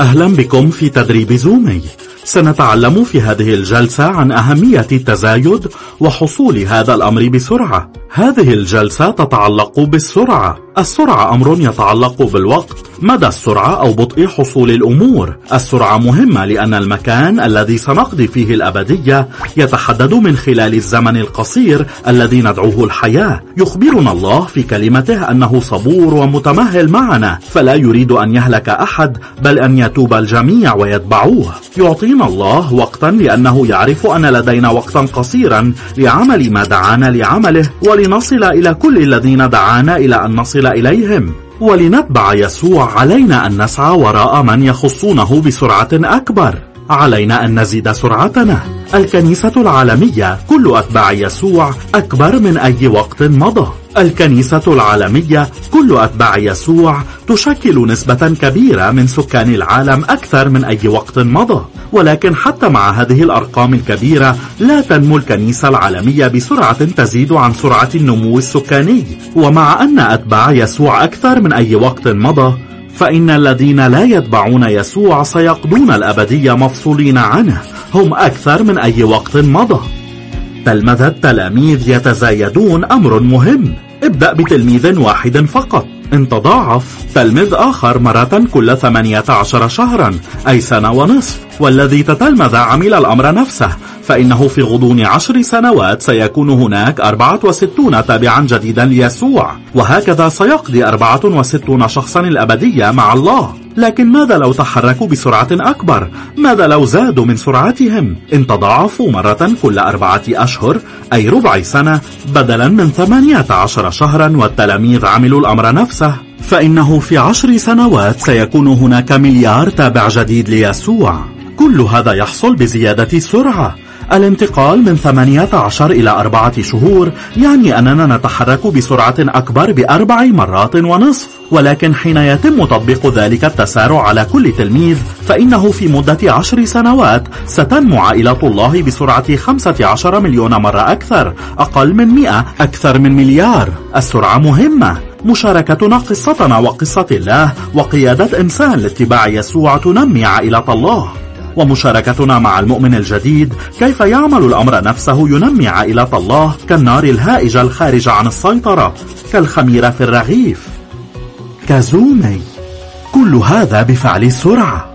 أهلا بكم في تدريب زومي. سنتعلم في هذه الجلسة عن أهمية التزايد وحصول هذا الأمر بسرعة. هذه الجلسة تتعلق بالسرعة. السرعة أمر يتعلق بالوقت. مدى السرعة أو بطء حصول الأمور. السرعة مهمة لأن المكان الذي سنقضي فيه الأبدية يتحدد من خلال الزمن القصير الذي ندعوه الحياة. يخبرنا الله في كلمته أنه صبور ومتمهل معنا. فلا يريد أن يهلك أحد بل أن يتوب الجميع ويتبعوه. يعطينا الله وقتا لأنه يعرف أن لدينا وقتا قصيرا لعمل ما دعانا لعمله ولنصل إلى كل الذين دعانا إلى أن نصل إليهم. ولنتبع يسوع علينا أن نسعى وراء من يخصونه بسرعة أكبر. علينا أن نزيد سرعتنا. الكنيسة العالمية كل أتباع يسوع أكبر من أي وقت مضى. الكنيسة العالمية كل أتباع يسوع تشكل نسبة كبيرة من سكان العالم أكثر من أي وقت مضى. ولكن حتى مع هذه الأرقام الكبيرة لا تنمو الكنيسة العالمية بسرعة تزيد عن سرعة النمو السكاني. ومع أن أتباع يسوع أكثر من أي وقت مضى فإن الذين لا يتبعون يسوع سيقضون الأبدية مفصولين عنه. هم أكثر من أي وقت مضى. تلمذة التلاميذ يتزايدون أمر مهم. ابدأ بتلميذ واحد فقط. إن تضاعف تلمذ آخر مرة كل 18 شهرا أي سنة ونصف. والذي تتلمذ عمل الأمر نفسه فإنه في غضون عشر سنوات سيكون هناك 64 تابعا جديدا ليسوع وهكذا سيقضي 64 شخصا الأبدية مع الله لكن ماذا لو تحركوا بسرعة أكبر؟ ماذا لو زادوا من سرعتهم؟ إن تضاعفوا مرة كل أربعة أشهر أي ربع سنة بدلا من 18 شهرا والتلاميذ عملوا الأمر نفسه فإنه في عشر سنوات سيكون هناك مليار تابع جديد ليسوع كل هذا يحصل بزيادة السرعة الانتقال من 18 إلى أربعة شهور يعني أننا نتحرك بسرعة أكبر بأربع مرات ونصف. ولكن حين يتم تطبيق ذلك التسارع على كل تلميذ فإنه في مدة عشر سنوات ستنمو عائلة الله بسرعة 15 مليون مرة أكثر أقل من 100 أكثر من مليار. السرعة مهمة. مشاركتنا قصتنا وقصة الله وقيادة إنسان لاتباع يسوع تنمي عائلة الله. ومشاركتنا مع المؤمن الجديد كيف يعمل الأمر نفسه ينمي عائلة الله كالنار الهائجة الخارجة عن السيطرة كالخميرة في الرغيف. كزومي. كل هذا بفعل السرعة